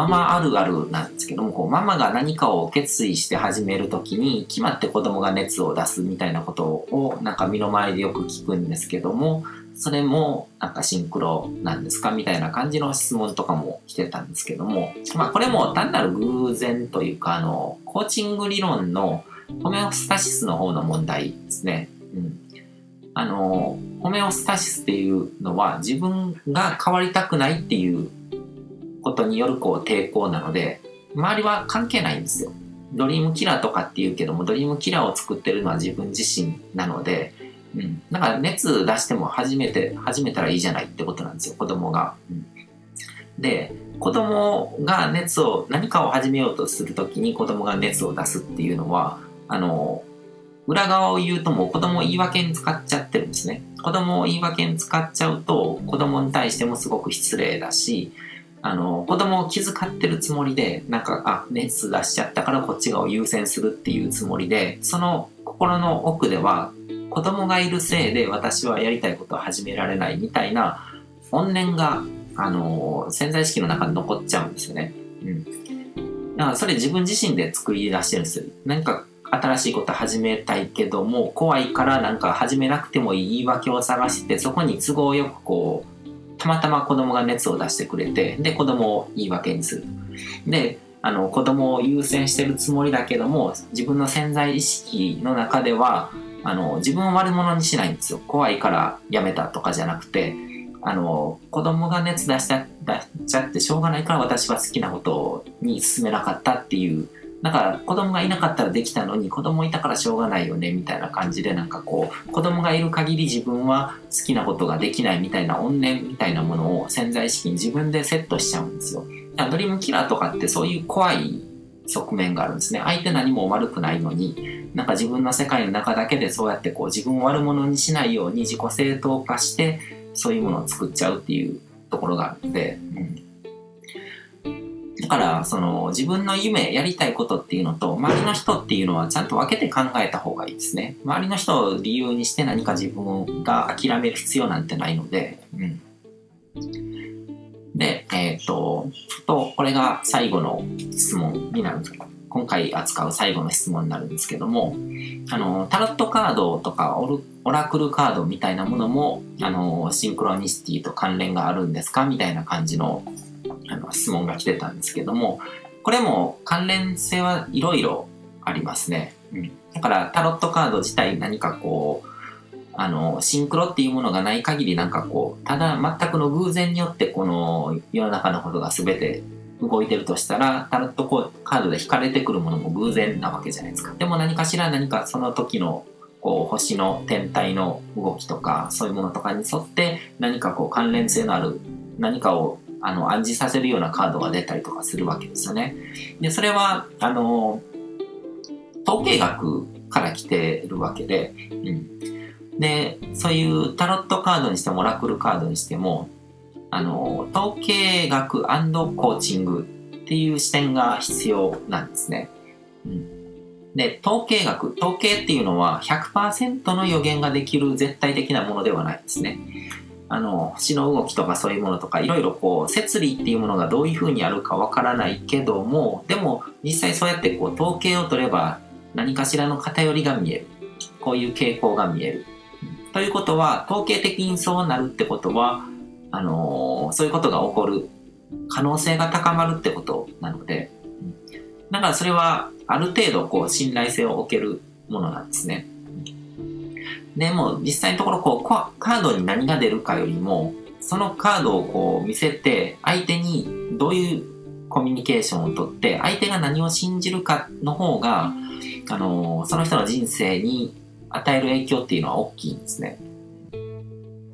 ママあるあるなんですけども、こうママが何かを決意して始めるときに、決まって子供が熱を出すみたいなことを、なんか身の回りでよく聞くんですけども、それもなんかシンクロなんですかみたいな感じの質問とかも来てたんですけども、まあこれも単なる偶然というか、あの、コーチング理論のホメオスタシスの方の問題ですね。うん。あの、ホメオスタシスっていうのは自分が変わりたくないっていうことによるこう抵抗なので、周りは関係ないんですよ。ドリームキラーとかって言うけども、ドリームキラーを作ってるのは自分自身なので、うん。だから熱出しても始めて、始めたらいいじゃないってことなんですよ、子供が。うん、で、子供が熱を、何かを始めようとするときに子供が熱を出すっていうのは、あの、裏側を言うともう子供を言い訳に使っちゃってるんですね。子供を言い訳に使っちゃうと子供に対してもすごく失礼だし、あの、子供を気遣ってるつもりで、なんか、あ、熱出しちゃったからこっち側を優先するっていうつもりで、その心の奥では子供がいるせいで私はやりたいことを始められないみたいな怨念が、あの潜在意識の中に残っちゃうんですよね。うん。だからそれ自分自身で作り出してるんですよ。何か新しいこと始めたいけども、怖いからなんか始めなくてもいい言い訳を探して、そこに都合よくこう、たまたま子供が熱を出してくれて、で、子供を言い訳にする。で、あの、子供を優先してるつもりだけども、自分の潜在意識の中では、あの、自分を悪者にしないんですよ。怖いからやめたとかじゃなくて、あの、子供が熱出しちゃ出しちゃってしょうがないから私は好きなことに進めなかったっていう、だから子供がいなかったらできたのに子供いたからしょうがないよねみたいな感じでなんかこう子供がいる限り自分は好きなことができないみたいな怨念みたいなものを潜在意識に自分でセットしちゃうんですよ。ドリームキラーとかってそういう怖い側面があるんですね。相手何も悪くないのに、なんか自分の世界の中だけでそうやってこう自分を悪者にしないように自己正当化して、そういうものを作っちゃうっていうところがあるので、うん、から、その自分の夢、やりたいことっていうのと、周りの人っていうのはちゃんと分けて考えた方がいいですね。周りの人を理由にして何か自分が諦める必要なんてないので、うん。で、えっ、ー、と、と、これが最後の質問になる今回扱う最後の質問になるんですけども、あの、タロットカードとかオルオラクルカードみたいなものも、あの、シンクロニシティと関連があるんですか？みたいな感じの質問が来てたんですけども、これも関連性はいろいろありますね。うん。だからタロットカード自体何かこう、あの、シンクロっていうものがない限りなんかこう、ただ全くの偶然によってこの世の中のことが全て動いてるとしたら、タロットカードで引かれてくるものも偶然なわけじゃないですか。でも何かしら何かその時のこう星の天体の動きとかそういうものとかに沿って何かこう関連性のある何かをあの暗示させるようなカードが出たりとかするわけですよね。で、それはあの統計学から来てるわけで、うん、で、そういうタロットカードにしてもオラクルカードにしても、あの、統計学コーチングっていう視点が必要なんですね。うん、で、統計学、統計っていうのは100%の予言ができる絶対的なものではないですね。あの、星の動きとかそういうものとか、いろいろこう、摂理っていうものがどういうふうにあるかわからないけども、でも実際そうやってこう、統計を取れば何かしらの偏りが見える。こういう傾向が見える。ということは、統計的にそうなるってことは、あのー、そういうことが起こる可能性が高まるってことなので、だからそれはある程度こう信頼性を置けるものなんですね。でも実際のところこうカードに何が出るかよりもそのカードをこう見せて相手にどういうコミュニケーションをとって相手が何を信じるかの方があのその人の人生に与える影響っていうのは大きいんですね。だ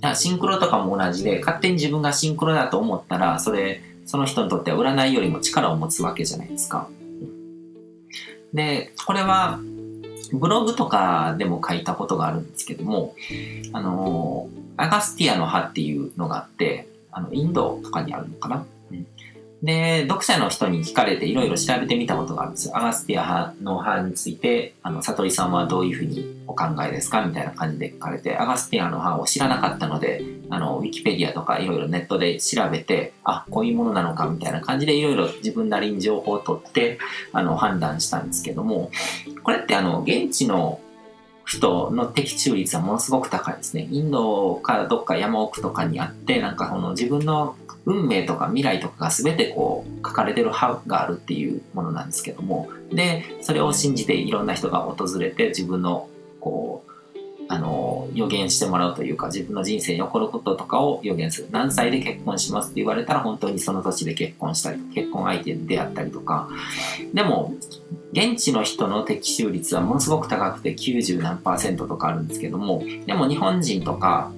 からシンクロとかも同じで、勝手に自分がシンクロだと思ったら、それ、その人にとっては占いよりも力を持つわけじゃないですか。で、これは、ブログとかでも書いたことがあるんですけども、あの、アガスティアの葉っていうのがあって、あの、インドとかにあるのかな？うん、で、読者の人に聞かれていろいろ調べてみたことがあるんですよ。アガスティア派の派について、あの、悟りさんはどういうふうにお考えですかみたいな感じで聞かれて、アガスティアの派を知らなかったので、あの、ウィキペディアとかいろいろネットで調べて、あ、こういうものなのかみたいな感じでいろいろ自分なりに情報を取って、あの、判断したんですけども、これってあの、現地の人の的中率はものすごく高いですね。インドかどっか山奥とかにあって、なんかこの自分の運命とか未来とかが全てこう書かれてる派があるっていうものなんですけども。でそれを信じていろんな人が訪れて自分のこうあの予言してもらうというか自分の人生に起こることとかを予言する。何歳で結婚しますって言われたら本当にその年で結婚したり結婚相手で出会ったりとか。でも現地の人の的中率はものすごく高くて90何パーセントとかあるんですけども。でも日本人とか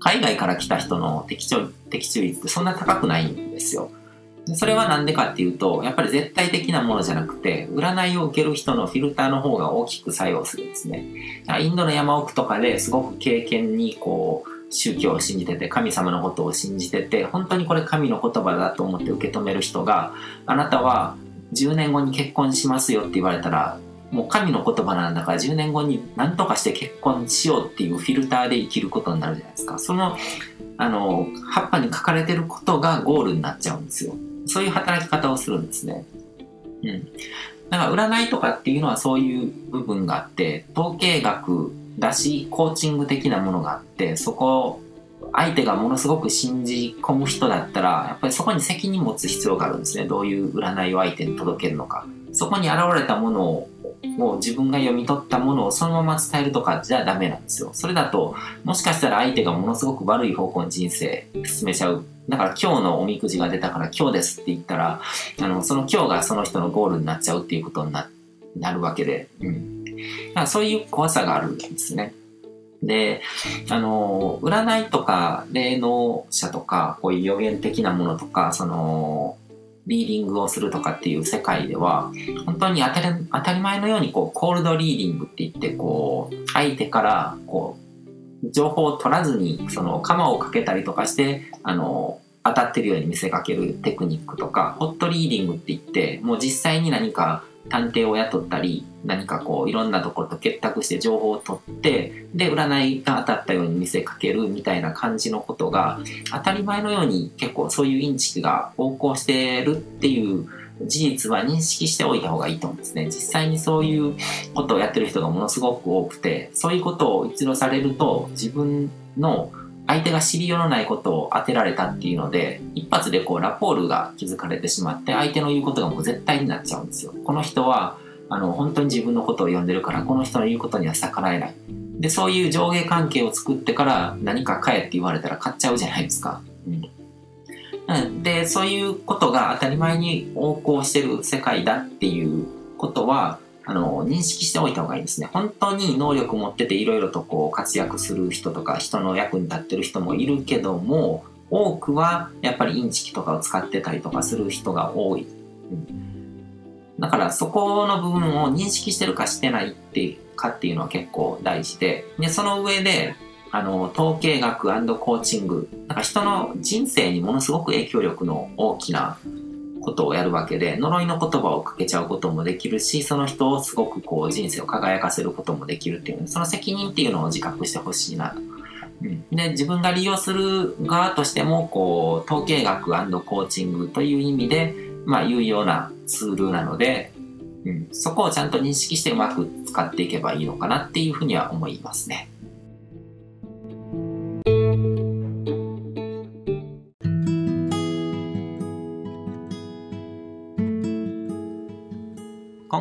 海外から来た人の的中的中率ってそんな高くないんですよ。それは何でかっていうと、やっぱり絶対的なものじゃなくて、占いを受ける人のフィルターの方が大きく作用するんですね。インドの山奥とかですごく経験にこう、宗教を信じてて、神様のことを信じてて、本当にこれ神の言葉だと思って受け止める人が、あなたは10年後に結婚しますよって言われたら、もう神の言葉なんだから10年後に何とかして結婚しようっていうフィルターで生きることになるじゃないですか。その、あの、葉っぱに書かれてることがゴールになっちゃうんですよ。そういう働き方をするんですね。うん。だから占いとかっていうのはそういう部分があって、統計学だし、コーチング的なものがあって、そこ相手がものすごく信じ込む人だったら、やっぱりそこに責任持つ必要があるんですね。どういう占いを相手に届けるのか。そこに現れたものをを自分が読み取ったものをそのまま伝えるとかじゃダメなんですよ。それだと、もしかしたら相手がものすごく悪い方向に人生進めちゃう。だから今日のおみくじが出たから今日ですって言ったら、あの、その今日がその人のゴールになっちゃうっていうことになるわけで、うん。だからそういう怖さがあるんですね。で、あの、占いとか霊能者とか、こういう予言的なものとか、その、リーディングをするとかっていう世界では、本当に当たり当たり前のようにこう、コールドリーディングって言って、こう、相手からこう、情報を取らずに、その、鎌をかけたりとかして、あの、当たってるように見せかけるテクニックとか、ホットリーディングって言って、もう実際に何か探偵を雇ったり、何かこういろんなところと結託して情報を取って、で、占いが当たったように見せかけるみたいな感じのことが、当たり前のように結構そういうインチキが横行してるっていう事実は認識しておいた方がいいと思うんですね。実際にそういうことをやってる人がものすごく多くて、そういうことを一度されると自分の相手が知りようのないことを当てられたっていうので、一発でこうラポールが築かれてしまって、相手の言うことがもう絶対になっちゃうんですよ。この人は、あの、本当に自分のことを読んでるから、この人の言うことには逆らえない。で、そういう上下関係を作ってから何か買えって言われたら買っちゃうじゃないですか。うん。で、そういうことが当たり前に横行してる世界だっていうことは、あの、認識しておいた方がいいですね。本当に能力持ってていろいろとこう活躍する人とか人の役に立ってる人もいるけども、多くはやっぱりインチキとかを使ってたりとかする人が多い。うん、だからそこの部分を認識してるかしてないってかっていうのは結構大事で、で、その上で、あの、統計学コーチング、なんか人の人生にものすごく影響力の大きなことをやるわけで、呪いの言葉をかけちゃうこともできるし、その人をすごくこう人生を輝かせることもできるっていう、その責任っていうのを自覚してほしいなと。うん、で、自分が利用する側としても、こう、統計学コーチングという意味で、まあ、有用なツールなので、うん、そこをちゃんと認識してうまく使っていけばいいのかなっていうふうには思いますね。